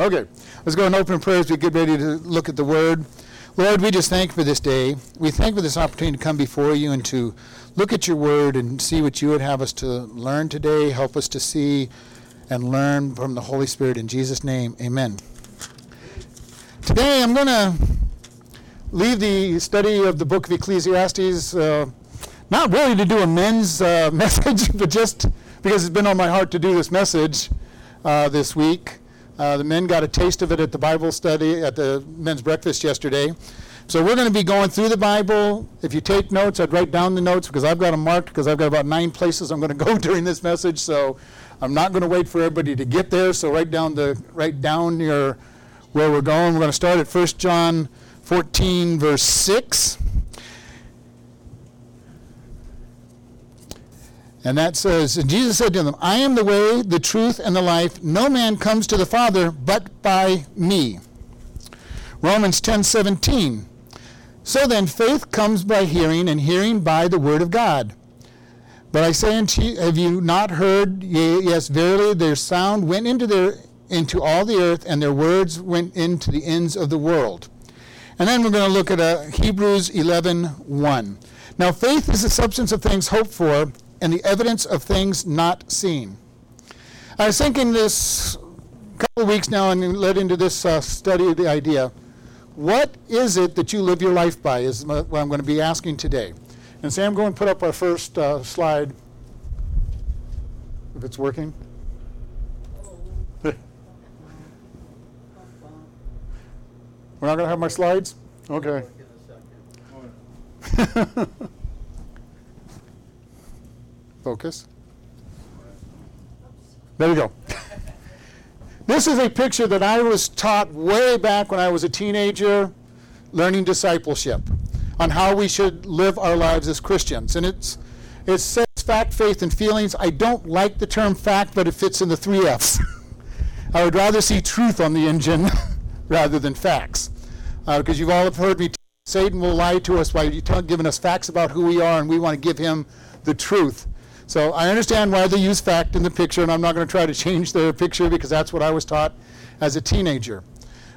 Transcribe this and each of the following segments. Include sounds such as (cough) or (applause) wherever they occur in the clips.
Okay, let's go and open prayers. we get ready to look at the Word. Lord, we just thank for this day. We thank for this opportunity to come before you and to look at your Word and see what you would have us to learn today. Help us to see and learn from the Holy Spirit. In Jesus' name, amen. Today I'm going to leave the study of the book of Ecclesiastes, uh, not really to do a men's uh, (laughs) message, but just because it's been on my heart to do this message uh, this week. Uh, the men got a taste of it at the Bible study at the men's breakfast yesterday. So we're going to be going through the Bible. If you take notes, I'd write down the notes because I've got them marked because I've got about nine places I'm going (laughs) to go during this message. So I'm not going to wait for everybody to get there. So write down the write down your where we're going. We're going to start at 1 John 14 verse 6. And that says, and Jesus said to them, I am the way, the truth, and the life. No man comes to the Father but by me. Romans 10 17. So then, faith comes by hearing, and hearing by the word of God. But I say unto you, have you not heard? Yes, verily, their sound went into, their, into all the earth, and their words went into the ends of the world. And then we're going to look at uh, Hebrews 11 1. Now, faith is the substance of things hoped for and the evidence of things not seen. I was thinking this couple of weeks now and led into this uh, study of the idea. What is it that you live your life by is what I'm going to be asking today. And Sam, go and put up our first uh, slide, if it's working. (laughs) We're not going to have my slides? Okay. (laughs) Focus. There we go. (laughs) this is a picture that I was taught way back when I was a teenager learning discipleship on how we should live our lives as Christians. And it's it says fact, faith, and feelings. I don't like the term fact, but it fits in the three F's. (laughs) I would rather see truth on the engine (laughs) rather than facts. Because uh, you've all have heard me, t- Satan will lie to us by giving us facts about who we are, and we want to give him the truth. So I understand why they use fact in the picture, and I'm not going to try to change their picture because that's what I was taught as a teenager.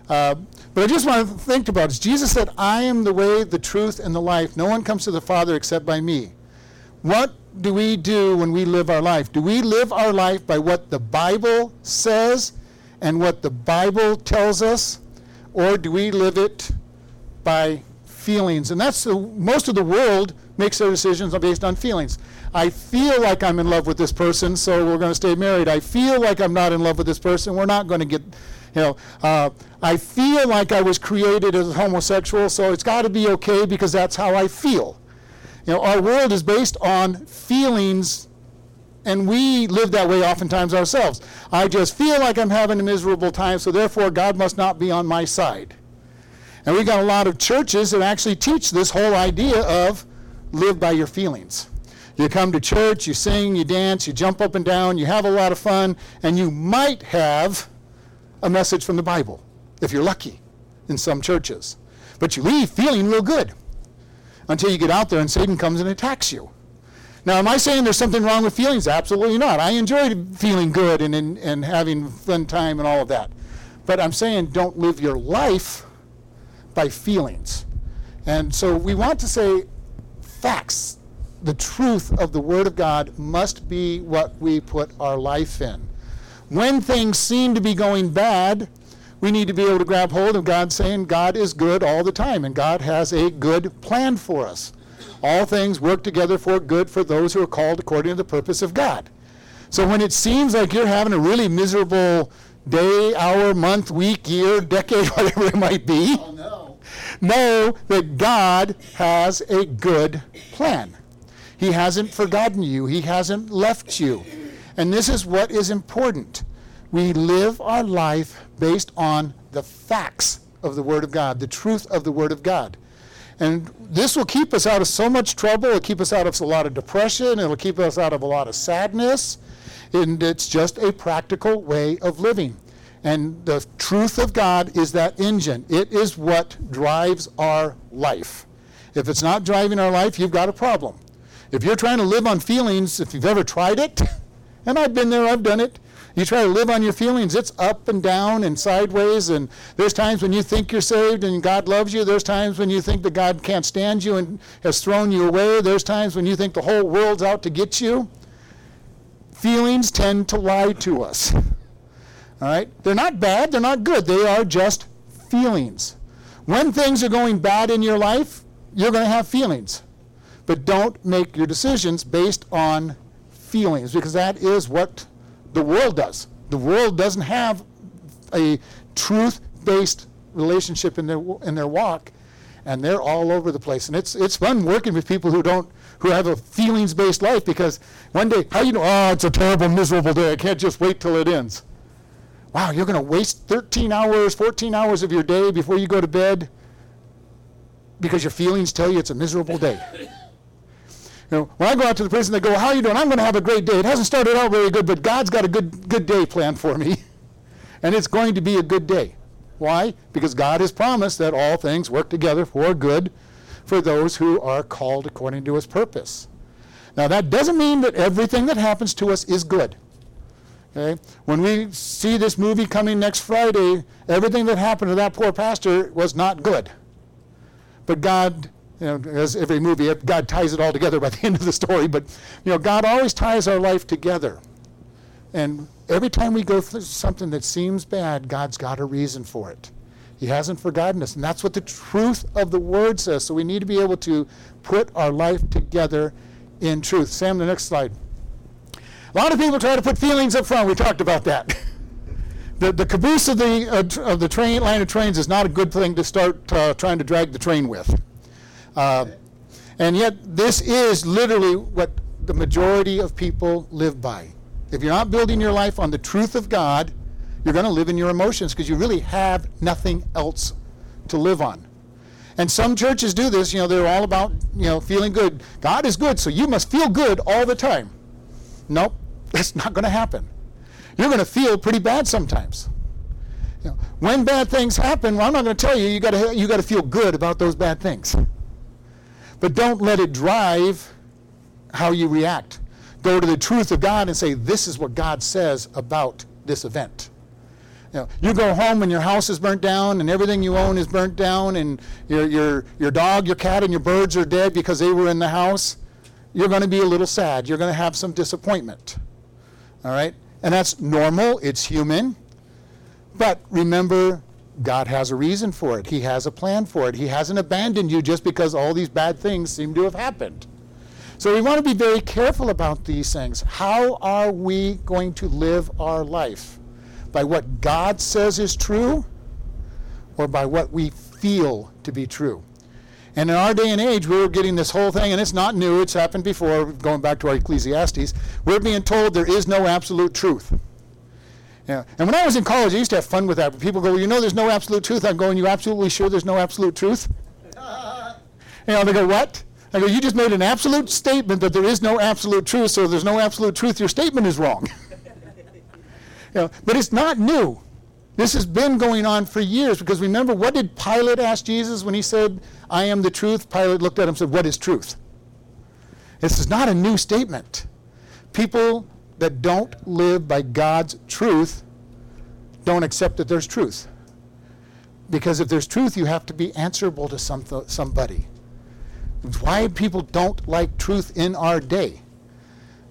Uh, but I just want to think about it. Jesus said, I am the way, the truth, and the life. No one comes to the Father except by me. What do we do when we live our life? Do we live our life by what the Bible says and what the Bible tells us? Or do we live it by feelings? And that's the, most of the world makes their decisions based on feelings. I feel like I'm in love with this person, so we're going to stay married. I feel like I'm not in love with this person, we're not going to get, you know. Uh, I feel like I was created as homosexual, so it's got to be okay because that's how I feel. You know, our world is based on feelings, and we live that way oftentimes ourselves. I just feel like I'm having a miserable time, so therefore God must not be on my side. And we've got a lot of churches that actually teach this whole idea of live by your feelings. You come to church, you sing, you dance, you jump up and down, you have a lot of fun, and you might have a message from the Bible, if you're lucky, in some churches. But you leave feeling real good until you get out there and Satan comes and attacks you. Now, am I saying there's something wrong with feelings? Absolutely not. I enjoy feeling good and, and, and having fun time and all of that. But I'm saying don't live your life by feelings. And so we want to say facts the truth of the Word of God must be what we put our life in. When things seem to be going bad, we need to be able to grab hold of God saying God is good all the time and God has a good plan for us. All things work together for good for those who are called according to the purpose of God. So when it seems like you're having a really miserable day, hour, month, week, year, decade, (laughs) whatever it might be, oh, no. know that God has a good plan. He hasn't forgotten you, He hasn't left you. And this is what is important. We live our life based on the facts of the Word of God, the truth of the Word of God. And this will keep us out of so much trouble. It'll keep us out of a lot of depression. It'll keep us out of a lot of sadness. And it's just a practical way of living. And the truth of God is that engine. It is what drives our life. If it's not driving our life, you've got a problem. If you're trying to live on feelings, if you've ever tried it, (laughs) and I've been there, I've done it, You try to live on your feelings, it's up and down and sideways. And there's times when you think you're saved and God loves you. There's times when you think that God can't stand you and has thrown you away. There's times when you think the whole world's out to get you. Feelings tend to lie to us. (laughs) All right? They're not bad, they're not good. They are just feelings. When things are going bad in your life, you're going to have feelings. But don't make your decisions based on feelings because that is what the world does. The world doesn't have a truth based relationship in their, in their walk, and they're all over the place. And it's, it's fun working with people who don't who have a feelings based life because one day, how you know, oh, it's a terrible, miserable day. I can't just wait till it ends. Wow, you're going to waste 13 hours, 14 hours of your day before you go to bed because your feelings tell you it's a miserable day. (laughs) Know, when I go out to the prison, they go, "How are you doing?" I'm going to have a great day. It hasn't started out very good, but God's got a good good day planned for me, (laughs) and it's going to be a good day. Why? Because God has promised that all things work together for good for those who are called according to His purpose. Now, that doesn't mean that everything that happens to us is good. Okay? When we see this movie coming next Friday, everything that happened to that poor pastor was not good. But God, you know, as every movie, God ties it all together by the (laughs) end of the story. But you know, God always ties our life together. And every time we go through something that seems bad, God's got a reason for it. He hasn't forgotten us. And that's what the truth of the word says. So we need to be able to put our life together in truth. Sam, the next slide. A lot of people try to put feelings up front. We talked about that. (laughs) the, the caboose of the, uh, of the train line of trains is not a good thing to start uh, trying to drag the train with. Uh, and yet, this is literally what the majority of people live by. If you're not building your life on the truth of God, you're going to live in your emotions because you really have nothing else to live on. And some churches do this, you know, they're all about, you know, feeling good. God is good, so you must feel good all the time. Nope, (laughs) that's not going to happen you're going to feel pretty bad sometimes. You know, when bad things happen, well, I'm not going to tell you. You got to you got to feel good about those bad things. But don't let it drive how you react. Go to the truth of God and say, "This is what God says about this event." You, know, you go home and your house is burnt down and everything you own is burnt down and your, your, your dog, your cat, and your birds are dead because they were in the house. You're going to be a little sad. You're going to have some disappointment. All right? And that's normal, it's human. But remember, God has a reason for it. He has a plan for it. He hasn't abandoned you just because all these bad things seem to have happened. So we want to be very careful about these things. How are we going to live our life? By what God says is true or by what we feel to be true? And in our day and age, we're getting this whole thing, and it's not new, it's happened before, going back to our Ecclesiastes. We're being told there is no absolute truth. Yeah. And when I was in college, I used to have fun with that. People go, well, you know there's no absolute truth. I'm going, you absolutely sure there's no absolute truth? (laughs) you know, they go, what? I go, you just made an absolute statement that there is no absolute truth, so there's no absolute truth. Your statement is wrong. (laughs) you know, but it's not new. This has been going on for years because remember, what did Pilate ask Jesus when he said, I am the truth? Pilate looked at him and said, What is truth? This is not a new statement. People that don't live by God's truth don't accept that there's truth. Because if there's truth, you have to be answerable to some, somebody. It's why people don't like truth in our day.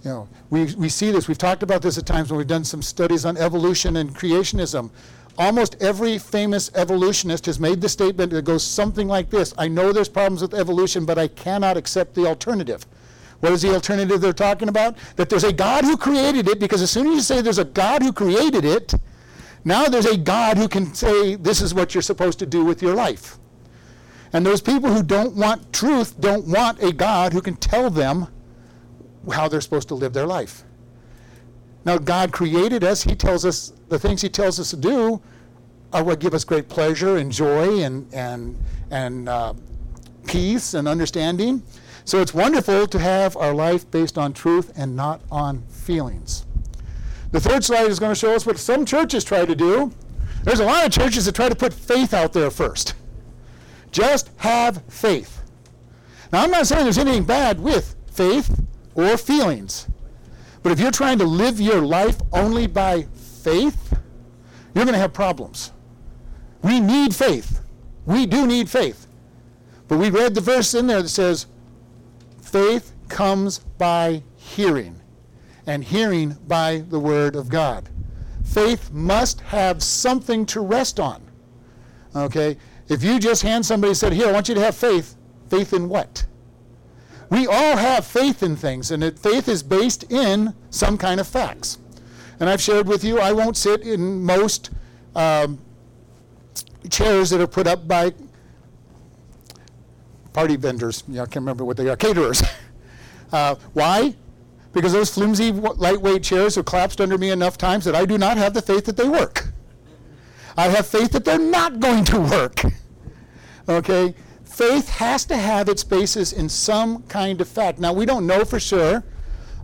You know, we, we see this. We've talked about this at times when we've done some studies on evolution and creationism. Almost every famous evolutionist has made the statement that goes something like this I know there's problems with evolution, but I cannot accept the alternative. What is the alternative they're talking about? That there's a God who created it, because as soon as you say there's a God who created it, now there's a God who can say this is what you're supposed to do with your life. And those people who don't want truth don't want a God who can tell them how they're supposed to live their life. Now, God created us. He tells us the things He tells us to do are what give us great pleasure and joy and, and, and uh, peace and understanding. So it's wonderful to have our life based on truth and not on feelings. The third slide is going to show us what some churches try to do. There's a lot of churches that try to put faith out there first. Just have faith. Now, I'm not saying there's anything bad with faith or feelings. But if you're trying to live your life only by faith, you're going to have problems. We need faith. We do need faith. But we read the verse in there that says, faith comes by hearing, and hearing by the Word of God. Faith must have something to rest on. Okay? If you just hand somebody said, Here, I want you to have faith, faith in what? We all have faith in things, and it, faith is based in some kind of facts. And I've shared with you, I won't sit in most um, chairs that are put up by party vendors. Yeah, I can't remember what they are, caterers. (laughs) uh, why? Because those flimsy, lightweight chairs have collapsed under me enough times that I do not have the faith that they work. I have faith that they're not going to work. Okay? Faith has to have its basis in some kind of fact. Now, we don't know for sure.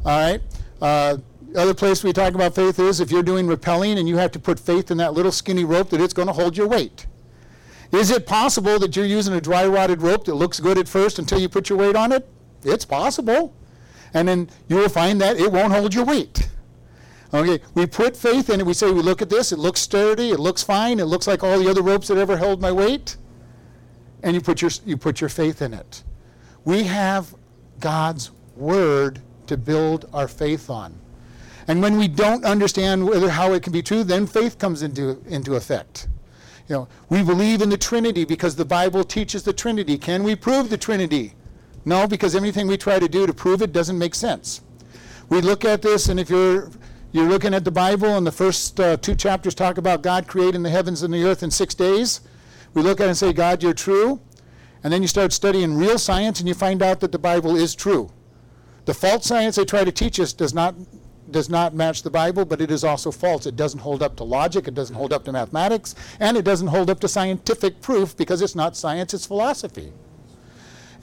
All right? Uh, other place we talk about faith is if you're doing rappelling and you have to put faith in that little skinny rope that it's going to hold your weight. Is it possible that you're using a dry rotted rope that looks good at first until you put your weight on it? It's possible. And then you will find that it won't hold your weight. Okay, we put faith in it. We say, we look at this, it looks sturdy, it looks fine, it looks like all the other ropes that ever held my weight. And you put your, you put your faith in it. We have God's word to build our faith on. And when we don't understand whether how it can be true, then faith comes into, into effect. You know, we believe in the Trinity because the Bible teaches the Trinity. Can we prove the Trinity? No, because everything we try to do to prove it doesn't make sense. We look at this, and if you're you're looking at the Bible, and the first uh, two chapters talk about God creating the heavens and the earth in six days. We look at it and say, God, you're true. And then you start studying real science, and you find out that the Bible is true. The false science they try to teach us does not does not match the Bible, but it is also false. It doesn't hold up to logic, it doesn't hold up to mathematics, and it doesn't hold up to scientific proof because it's not science, it's philosophy.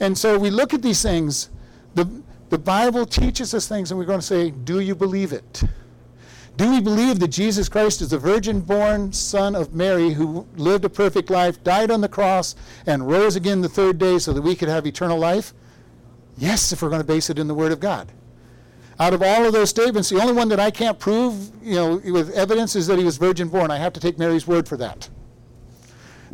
And so we look at these things. The, the Bible teaches us things, and we're going to say, Do you believe it? Do we believe that Jesus Christ is the virgin born Son of Mary who lived a perfect life, died on the cross, and rose again the third day so that we could have eternal life? Yes, if we're going to base it in the Word of God. Out of all of those statements, the only one that I can't prove, you know, with evidence is that he was virgin born. I have to take Mary's word for that.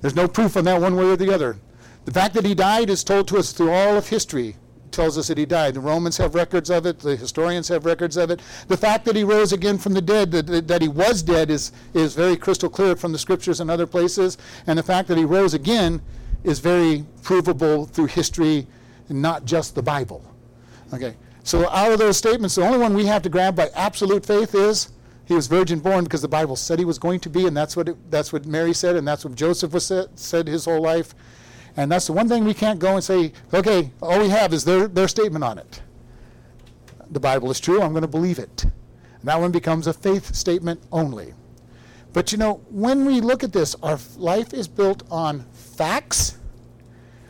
There's no proof on that one way or the other. The fact that he died is told to us through all of history. tells us that he died. The Romans have records of it. The historians have records of it. The fact that he rose again from the dead, that, that he was dead, is, is very crystal clear from the scriptures and other places. And the fact that he rose again is very provable through history and not just the Bible. Okay. So out of those statements, the only one we have to grab by absolute faith is he was virgin born because the Bible said he was going to be, and that's what it, that's what Mary said, and that's what Joseph was said, said his whole life. And that's the one thing we can't go and say, okay, all we have is their, their statement on it. The Bible is true, I'm going to believe it. And that one becomes a faith statement only. But you know, when we look at this, our life is built on facts,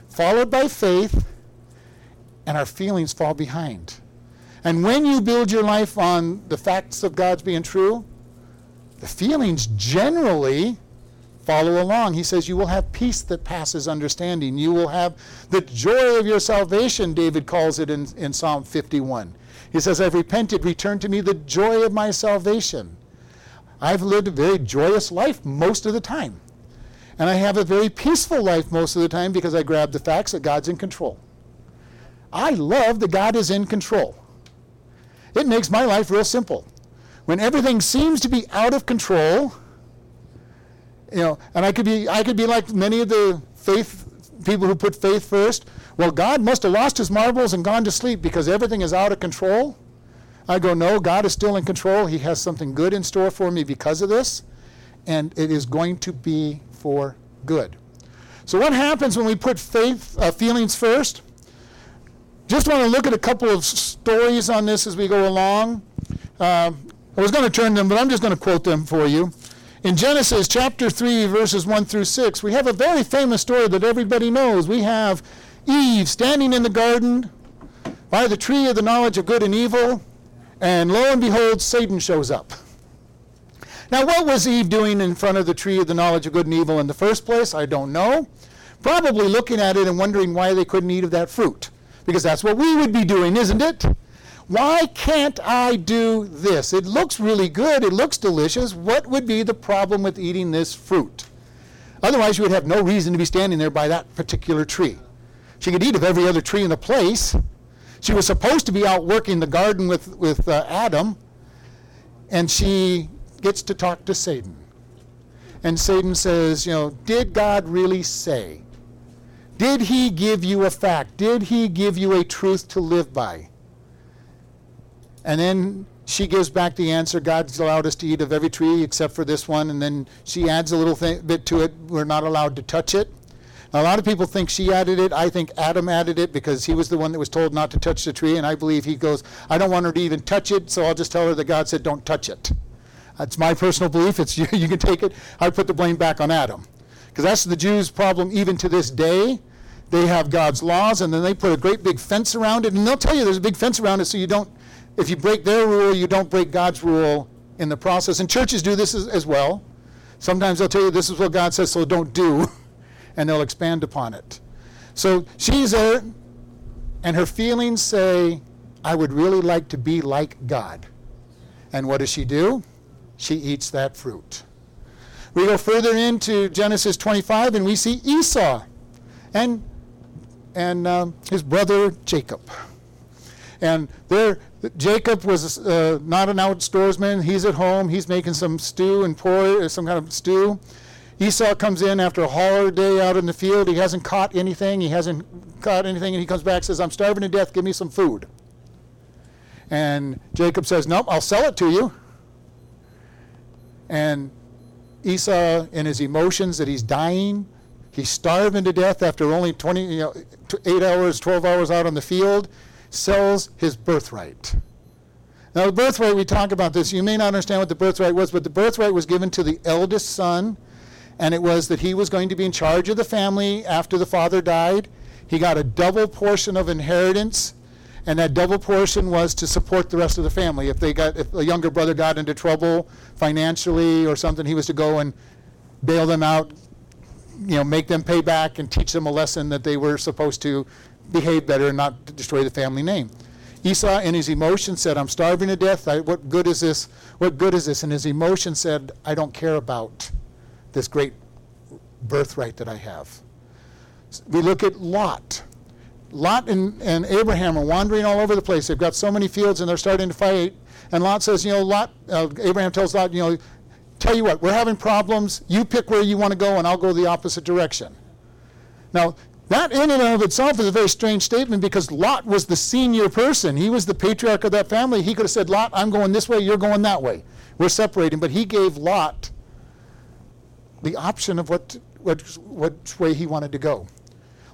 followed by faith, and our feelings fall behind. And when you build your life on the facts of God's being true, the feelings generally follow along. He says, You will have peace that passes understanding. You will have the joy of your salvation, David calls it in, in Psalm 51. He says, I've repented, return to me the joy of my salvation. I've lived a very joyous life most of the time. And I have a very peaceful life most of the time because I grab the facts that God's in control. I love that God is in control. It makes my life real simple. When everything seems to be out of control, you know, and I could be I could be like many of the faith people who put faith first. Well, God must have lost his marbles and gone to sleep because everything is out of control. I go, no, God is still in control. He has something good in store for me because of this, and it is going to be for good. So, what happens when we put faith uh, feelings first? Just want to look at a couple of stories on this as we go along. Uh, I was going to turn them, but I'm just going to quote them for you. In Genesis chapter 3, verses 1 through 6, we have a very famous story that everybody knows. We have Eve standing in the garden by the tree of the knowledge of good and evil, and lo and behold, Satan shows up. Now, what was Eve doing in front of the tree of the knowledge of good and evil in the first place? I don't know. Probably looking at it and wondering why they couldn't eat of that fruit because that's what we would be doing, isn't it? Why can't I do this? It looks really good. It looks delicious. What would be the problem with eating this fruit? Otherwise, you would have no reason to be standing there by that particular tree. She could eat of every other tree in the place. She was supposed to be out working the garden with, with uh, Adam, and she gets to talk to Satan. And Satan says, You know, did God really say? Did he give you a fact? Did he give you a truth to live by? And then she gives back the answer God's allowed us to eat of every tree except for this one. And then she adds a little bit to it. We're not allowed to touch it. Now, a lot of people think she added it. I think Adam added it because he was the one that was told not to touch the tree. And I believe he goes, I don't want her to even touch it, so I'll just tell her that God said, don't touch it. That's my personal belief. It's you, (laughs) you can take it. I put the blame back on Adam. Because that's the Jews' problem even to this day. They have God's laws, and then they put a great big fence around it. And they'll tell you there's a big fence around it so you don't, if you break their rule, you don't break God's rule in the process. And churches do this as, as well. Sometimes they'll tell you this is what God says, so don't do. (laughs) And they'll expand upon it. So she's there, and her feelings say, I would really like to be like God. And what does she do? she eats that fruit. We go further into Genesis 25 and we see Esau and, and um, his brother Jacob. And there, Jacob was uh, not an outdoorsman. He's at home. He's making some stew and pour some kind of stew. Esau comes in after a hard day out in the field. He hasn't caught anything. He hasn't caught anything, and he comes back and says, "I'm starving to death. Give me some food." And Jacob says, "Nope, I'll sell it to you." And Esau, in his emotions that he's dying, he's starving to death after only 20, you know, 8 hours, 12 hours out on the field, sells his birthright. Now, the birthright, we talk about this. You may not understand what the birthright was, but the birthright was given to the eldest son, and it was that he was going to be in charge of the family after the father died. He got a double portion of inheritance and that double portion was to support the rest of the family. If they got, if a younger brother got into trouble financially or something, he was to go and bail them out, you know, make them pay back and teach them a lesson that they were supposed to behave better and not destroy the family name. Esau, in his emotion, said, "I'm starving to death. I, what good is this? What good is this?" And his emotion said, "I don't care about this great birthright that I have." We look at Lot Lot and, and Abraham are wandering all over the place. They've got so many fields and they're starting to fight. And Lot says, you know, Lot, uh, Abraham tells Lot, you know, tell you what, we're having problems. You pick where you want to go and I'll go the opposite direction. Now, that in and of itself is a very strange statement because Lot was the senior person. He was the patriarch of that family. He could have said, Lot, I'm going this way, you're going that way. We're separating. But he gave Lot the option of what, what, which way he wanted to go.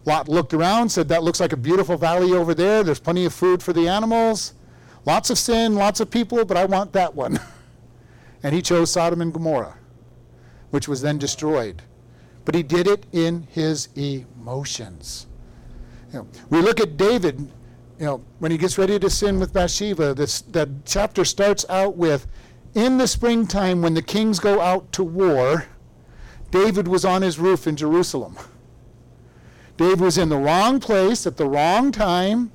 Lot looked around, said, That looks like a beautiful valley over there. There's plenty of food for the animals. Lots of sin, lots of people, but I want that one. (laughs) and he chose Sodom and Gomorrah, which was then destroyed. But he did it in his emotions. You know, we look at David, you know, when he gets ready to sin with Bathsheba, this, that chapter starts out with, in the springtime when the kings go out to war, David was on his roof in Jerusalem. Dave was in the wrong place at the wrong time,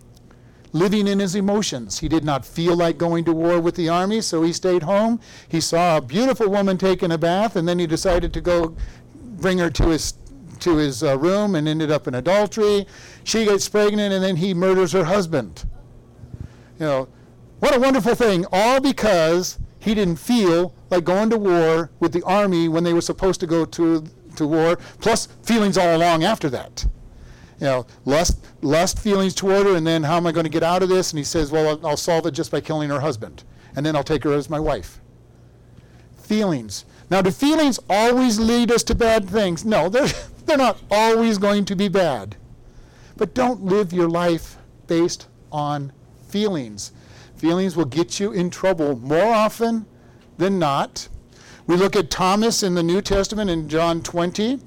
living in his emotions. He did not feel like going to war with the army, so he stayed home. He saw a beautiful woman taking a bath, and then he decided to go bring her to his to his uh, room and ended up in adultery. She gets pregnant, and then he murders her husband. You know, what a wonderful thing! All because he didn't feel like going to war with the army when they were supposed to go to to war. Plus, feelings all along after that you know, lust, lust feelings toward her, and then how am I going to get out of this? And he says, well, I'll, I'll solve it just by killing her husband, and then I'll take her as my wife. Feelings. Now, do feelings always lead us to bad things? No, they're, (laughs) they're not always going to be bad. But don't live your life based on feelings. Feelings will get you in trouble more often than not. We look at Thomas in the New Testament in John 20.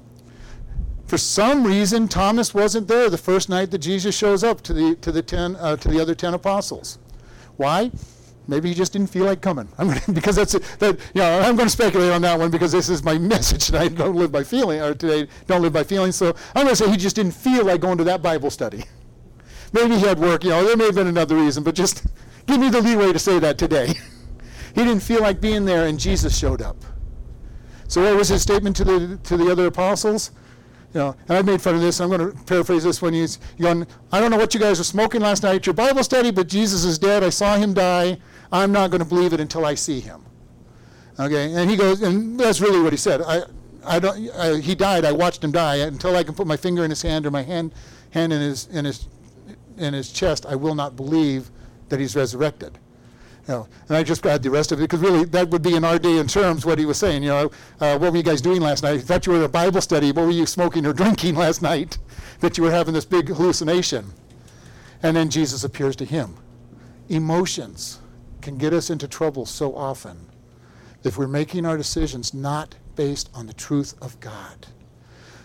For some reason, Thomas wasn't there the first night that Jesus shows up to the, to the, ten, uh, to the other 10 apostles. Why? Maybe he just didn't feel like coming. I'm gonna, (laughs) because that's that. You know, I'm going to speculate on that one because this is my (laughs) message tonight. Don't live by feeling, or today, don't live by feeling. So I'm going to say he just didn't feel like going to that Bible study. (laughs) Maybe he had work. You know, there may have been another reason, but just give me the leeway to say that today. he didn't feel like being there, and Jesus showed up. So what was his statement to the to the other apostles? You know, and I've made fun of this. I'm going to paraphrase this when he's going. I don't know what you guys were smoking last night at your Bible study, but Jesus is dead. I saw him die. I'm not going to believe it until I see him. Okay, and he goes, and that's really what he said. I, I don't. I, he died. I watched him die until I can put my finger in his hand or my hand, hand in his in his in his chest. I will not believe that he's resurrected. Know, and I just got the rest of it because really that would be in our day and terms what he was saying. You know, uh, what were you guys doing last night? I thought you were at a Bible study. What were you smoking or (laughs) drinking last night that you were having this big hallucination? And then Jesus appears to him. Emotions can get us into trouble so often if we're making our decisions not based on the truth of God.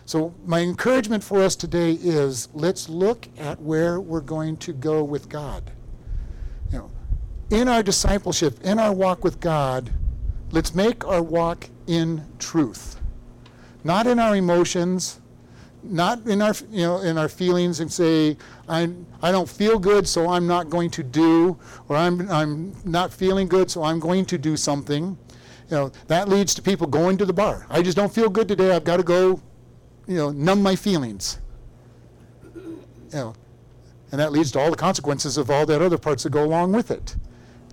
So, my encouragement for us today is let's look at where we're going to go with God. In our discipleship, in our walk with God, let's make our walk in truth, not in our emotions, not in our you know in our feelings and say I I don't feel good so I'm not going to do or I'm I'm not feeling good so I'm going to do something you know, that leads to people going to the bar. I just don't feel good today. I've got to go, you know, numb my feelings. You know, and that leads to all the consequences of all that other parts that go along with it.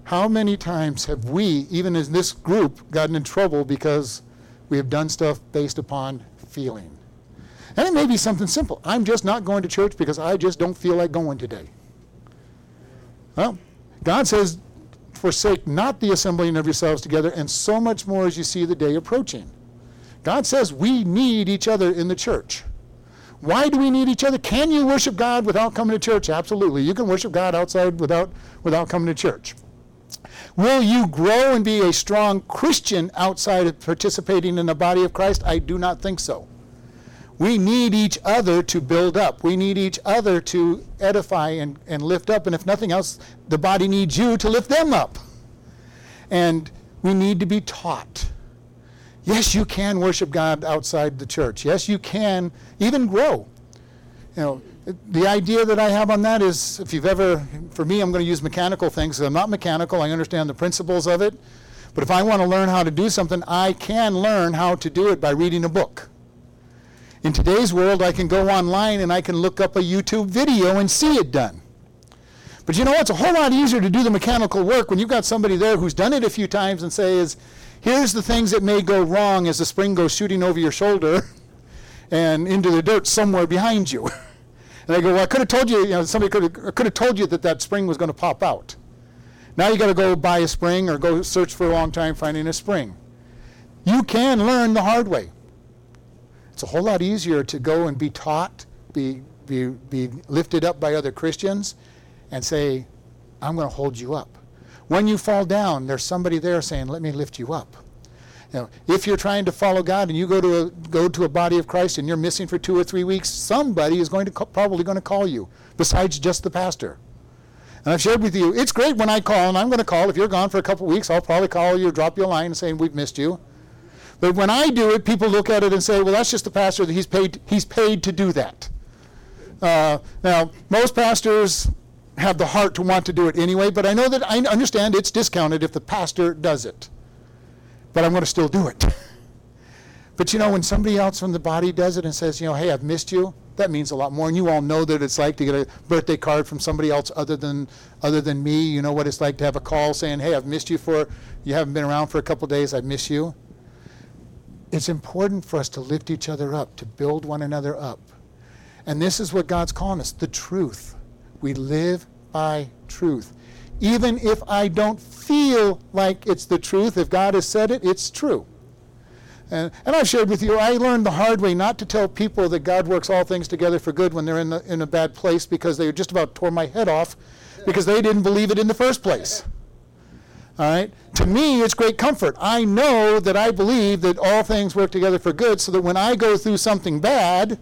How many times have we, even in this group, gotten in trouble because we have done stuff based upon feeling? And it may be something simple. I'm just not going to church because I just don't feel like going today. Well, God says forsake not the assembling of yourselves together, and so much more as you see the day approaching. God says we need each other in the church. Why do we need each other? Can you worship God without coming to church? Absolutely. You can worship God outside without, without coming to church. Will you grow and be a strong Christian outside of participating in the body of Christ? I do not think so. We need each other to build up. We need each other to edify and, and lift up. And if nothing else, the body needs you to lift them up. And we need to be taught. Yes, you can worship God outside the church. Yes, you can even grow. You know, the idea that I have on that is if you've ever, for me, I'm going to use mechanical things. I'm not mechanical, I understand the principles of it. But if I want to learn how to do something, I can learn how to do it by reading a book. In today's world, I can go online and I can look up a YouTube video and see it done. But you know what? It's a whole lot easier to do the mechanical work when you've got somebody there who's done it a few times and says, here's the things that may go wrong as the spring goes shooting over your shoulder (laughs) and into the dirt somewhere behind you. (laughs) and they go, well, I could have told you, you know, somebody could have, told you that that spring was going to pop out. Now you got to go buy a spring or go search for a long time finding a spring. You can learn the hard way. It's a whole lot easier to go and be taught, be, be, be lifted up by other Christians, and say, I'm going to hold you up. When you fall down, there's somebody there saying, Let me lift you up. Know, if you're trying to follow God and you go to a, go to a body of Christ and you're missing for two or three weeks, somebody is going to probably going to call you, besides just the pastor. And I've shared with you, it's great when I call, and I'm going to call. If you're gone for a couple weeks, I'll probably call you, drop you a line saying we've missed you. But when I do it, people look at it and say, well, that's just the pastor. that He's paid, he's paid to do that. Uh, now, most pastors have the heart to want to do it anyway, but I know that I understand it's discounted if the pastor does it. But I'm going to still do it. but you know, when somebody else from the body does it and says, you know, hey, I've missed you, that means a lot more. And you all know that it's like to get a birthday card from somebody else other than other than me. You know what it's like to have a call saying, hey, I've missed you for, you haven't been around for a couple days, I miss you it's important for us to lift each other up, to build one another up. And this is what God's calling us the truth. We live by truth. Even if I don't feel like it's the truth, if God has said it, it's true. And, and I've shared with you, I learned the hard way not to tell people that God works all things together for good when they're in, the, in a bad place because they just about tore my head off because they didn't believe it in the first place. All right? To me, it's great comfort. I know that I believe that all things work together for good so that when I go through something bad,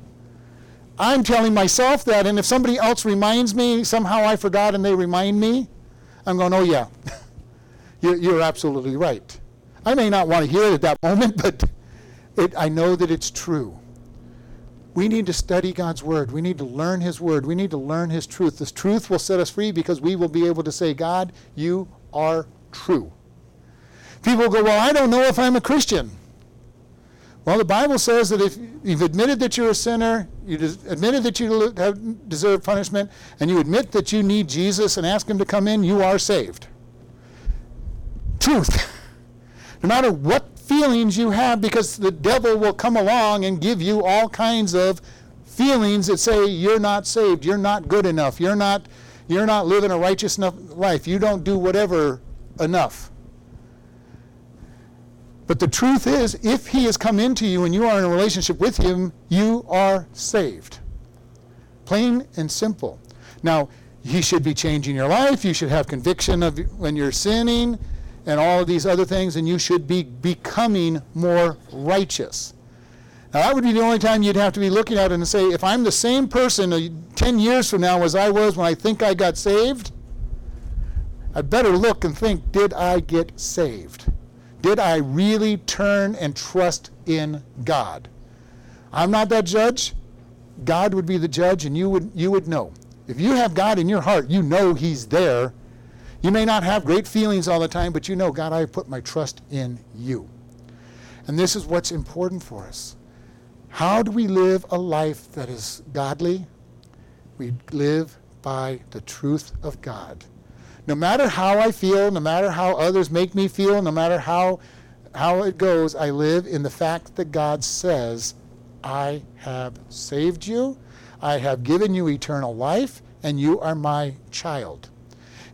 I'm telling myself that. And if somebody else reminds me, somehow I forgot and they remind me, I'm going, oh, yeah, (laughs) you're, absolutely right. I may not want to hear it at that (laughs) moment, but it, I know that it's true. We need to study God's Word. We need to learn His Word. We need to learn His truth. This truth will set us free because we will be able to say, God, you are true. People go, Well, I don't know if I'm a Christian. Well, the Bible says that if you've admitted that you're a sinner, you admitted that you have deserved punishment, and you admit that you need Jesus and ask Him to come in, you are saved. Truth. (laughs) no matter what feelings you have, because the devil will come along and give you all kinds of feelings that say you're not saved, you're not good enough, you're not, you're not living a righteous enough life, you don't do whatever enough. But the truth is, if He has come into you and you are in a relationship with Him, you are saved. Plain and simple. Now, He should be changing your life. You should have conviction of when you're sinning and all of these other things, and you should be becoming more righteous. Now, that would be the only time you'd have to be looking at it and say, if I'm the same person uh, 10 years from now as I was when I think I got saved, I better look and think, did I get saved? Did I really turn and trust in God? I'm not that judge. God would be the judge, and you would, you would know. If you have God in your heart, you know He's there. You may not have great feelings all the time, but you know, God, I have put my trust in you. And this is what's important for us. How do we live a life that is godly? We live by the truth of God no matter how I feel, no matter how others make me feel, no matter how, how it goes, I live in the fact that God says, I have saved you, I have given you eternal life, and you are my child.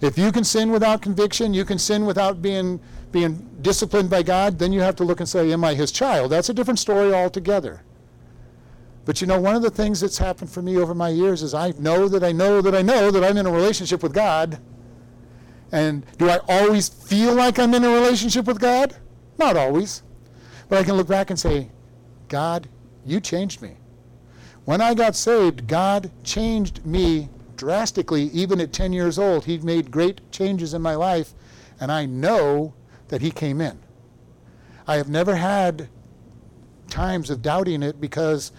If you can sin without conviction, you can sin without being, being disciplined by God, then you have to look and say, Am I his child? That's a different story altogether. But you know, one of the things that's happened for me over my years is I know that I know that I know that I'm in a relationship with God and do I always feel like I'm in a relationship with God? Not always. But I can look back and say, God, you changed me. When I got saved, God changed me drastically, even at 10 years old. He made great changes in my life, and I know that He came in. I have never had times of doubting it because,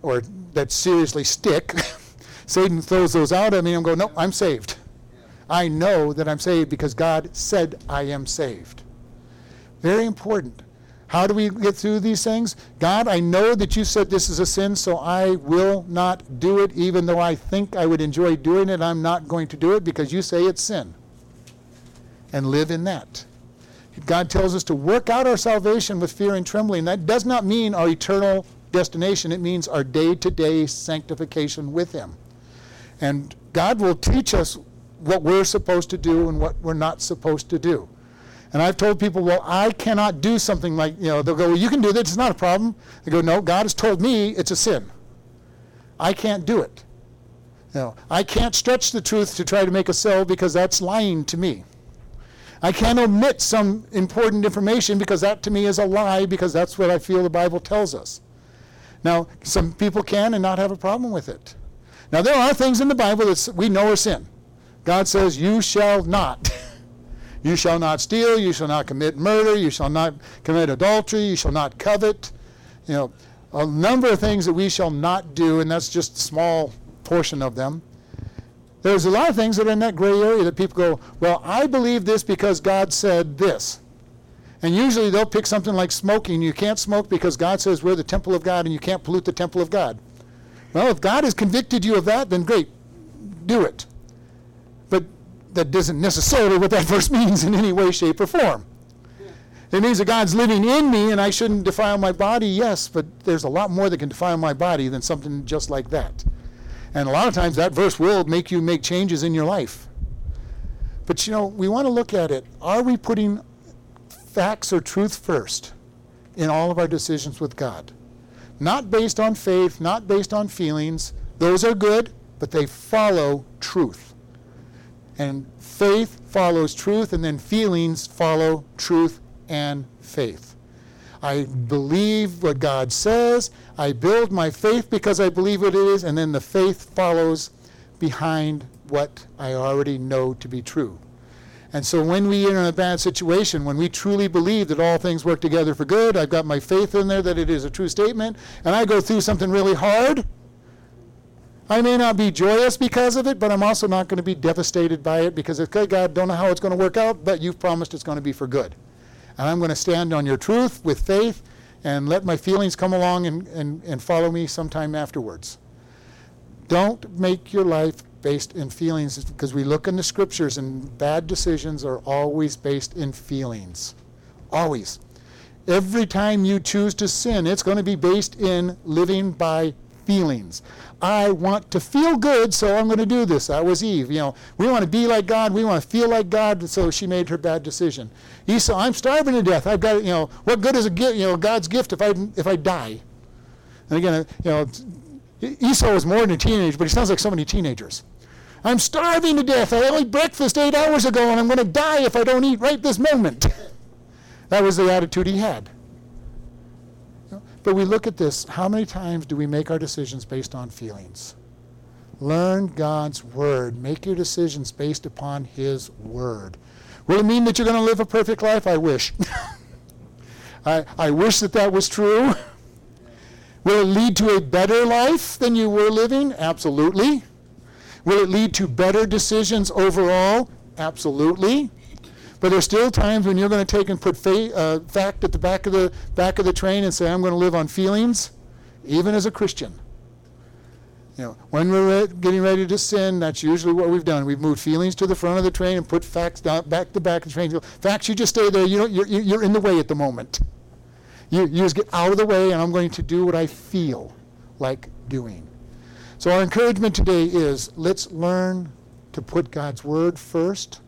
or that seriously stick. (laughs) Satan throws those out at me and go, no, I'm saved. I know that I'm saved because God said I am saved. Very important. How do we get through these things? God, I know that you said this is a sin, so I will not do it, even though I think I would enjoy doing it. I'm not going to do it because you say it's sin. And live in that. God tells us to work out our salvation with fear and trembling. That does not mean our eternal destination, it means our day to day sanctification with Him. And God will teach us what we're supposed to do and what we're not supposed to do. And I've told people, well, I cannot do something like, you know, they'll go, well, you can do this, it's not a problem. They go, no, God has told me it's a sin. I can't do it. You know, I can't stretch the truth to try to make a sale because that's lying to me. I can't omit some important information because that to me is a lie because that's what I feel the Bible tells us. Now, some people can and not have a problem with it. Now, there are things in the Bible that we know are sin. God says, You shall not. (laughs) you shall not steal, you shall not commit murder, you shall not commit adultery, you shall not covet. You know, a number of things that we shall not do, and that's just a small portion of them. There's a lot of things that are in that gray area that people go, Well, I believe this because God said this. And usually they'll pick something like smoking. You can't smoke because God says we're the temple of God and you can't pollute the temple of God. Well, if God has convicted you of that, then great, do it that doesn't necessarily what that (laughs) verse means in any way, shape, or form. It means that God's living in me and I shouldn't defile my body, yes, but there's a lot more that can defile my body than something just like that. And a lot of times that verse will make you make changes in your life. But you know, we want to look at it. Are we putting facts or truth first in all of our decisions with God? Not based on faith, not based on feelings. Those are good, but they follow truth. And faith follows truth, and then feelings follow truth and faith. I believe what God says. I build my faith because I believe what it is, and then the faith follows behind what I already know to be true. And so when we are in a bad situation, when we truly believe that all things work together for good, I've got my faith in there that it is a true statement, and I go through something really hard, I may not be joyous because of it, but I'm also not going to be devastated by it because, okay, God, don't know how it's going to work out, but you've promised it's going to be for good. And I'm going to stand on your truth with faith and let my feelings come along and, and, and follow me sometime afterwards. Don't make your life based in feelings because we look in the scriptures and bad decisions are always based in feelings. Always. Every time you choose to sin, it's going to be based in living by feelings. I want to feel good, so I'm going to do this. That was Eve. You know, we want to be like God. We want to feel like God. So she made her bad decision. Esau, I'm starving to death. I've got, you know, what good is a gift, you know, God's gift if I if I die? And again, uh, you know, Esau was more than a teenager, but he sounds like so many teenagers. I'm starving to death. I only breakfast eight hours ago, and I'm going to die if I don't eat right this moment. (laughs) that was the attitude he had. But we look at this how many times do we make our decisions based on feelings? Learn God's Word. Make your decisions based upon His Word. Will it mean that you're going to live a perfect life? I wish. (laughs) I, I wish that that was true. (laughs) Will it lead to a better life than you were living? Absolutely. Will it lead to better decisions overall? Absolutely. But there's still times when you're going to take and put fa- uh, fact at the back of the back of the train and say, "I'm going to live on feelings," even as a Christian. You know, when we're re- getting ready to sin, that's usually what we've done. We've moved feelings to the front of the train and put facts down, back to back of the train. Facts, you just stay there. You don't, you're, you're in the way at the moment. You, you just get out of the way, and I'm going to do what I feel like doing. So our encouragement today is let's learn to put God's word first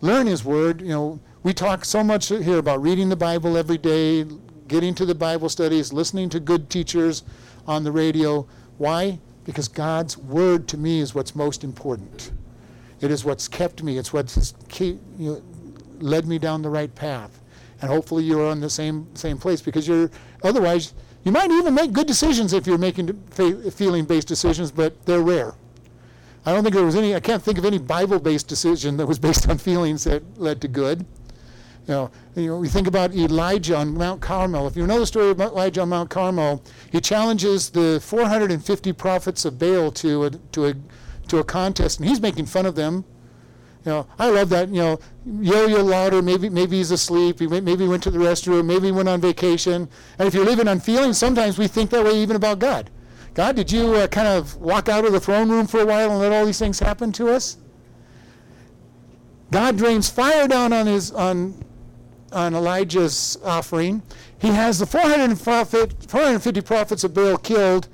learn His Word. You know, we talk so much here about reading the Bible every day, getting to the Bible studies, listening to good teachers on the radio. Why? Because God's Word to me is what's most important. It is what's kept me. It's what's you know, led me down the right path. And hopefully you're on the same same place because you're otherwise you might even make good decisions if you're making feeling based decisions, but they're rare. I don't think there was any, I can't think of any Bible based decision that was based on feelings that led to good. You know, you know, we think about Elijah on Mount Carmel. If you know the story of Elijah on Mount Carmel, he challenges the 450 prophets of Baal to a, to a, to a contest, and he's making fun of them. You know, I love that. You know, yo-yo louder. Maybe maybe he's asleep. He maybe he went to the restroom. Maybe he went on vacation. And if you're living on feelings, sometimes we think that way even about God. God, did you uh, kind of walk out of the throne room for a while and let all these things happen to us? God rains fire down on his on on Elijah's offering. He has the 450 prophets of Baal killed,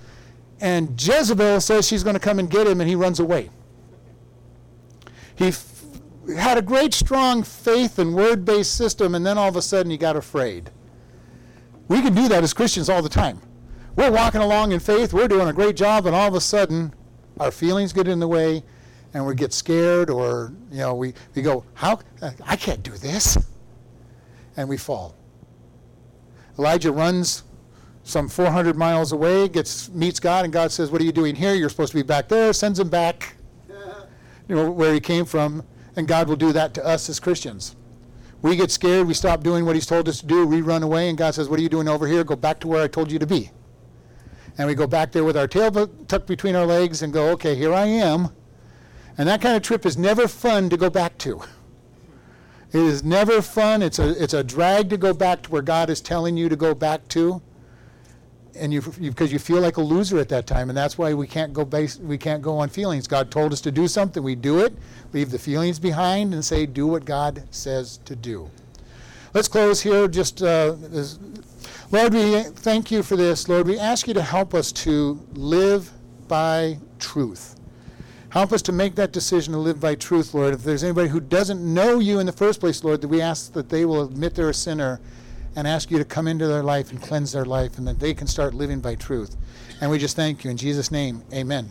and Jezebel says she's going to come and get him, and he runs away. He f- had a great, strong faith and word based system, and then all of a sudden he got afraid. We can do that as Christians all the time we're walking along in faith, we're doing a great job, and all of a sudden, our feelings get in the way, and we get scared, or you know, we, we go, "How? I can't do this," and we fall. Elijah runs some 400 miles away, gets meets God, and God says, "What are you doing here? You're supposed to be back there." Sends him back, (laughs) you know, where he came from, and God will do that to us as Christians. We get scared, we stop doing what He's told us to do, we run away, and God says, "What are you doing over here? Go back to where I told you to be." And we go back there with our tail tucked between our legs and go, okay, here I am. And that kind of trip is never fun to go back to. It is never fun. It's a, it's a drag to go back to where God is telling you to go back to. And you, because you feel like a loser at that time, and that's why we can't go base, we can't go on feelings. God told us to do something, we do it, leave the feelings behind, and say, do what God says to do. Let's close here. Just uh, Lord, we thank you for this. Lord, we ask you to help us to live by truth. Help us to make that decision to live by truth, Lord. If there's anybody who doesn't know you in the first place, Lord, that we ask that they will admit they're a sinner and ask you to come into their life and cleanse their life and that they can start living by truth. And we just thank you. In Jesus' name, amen.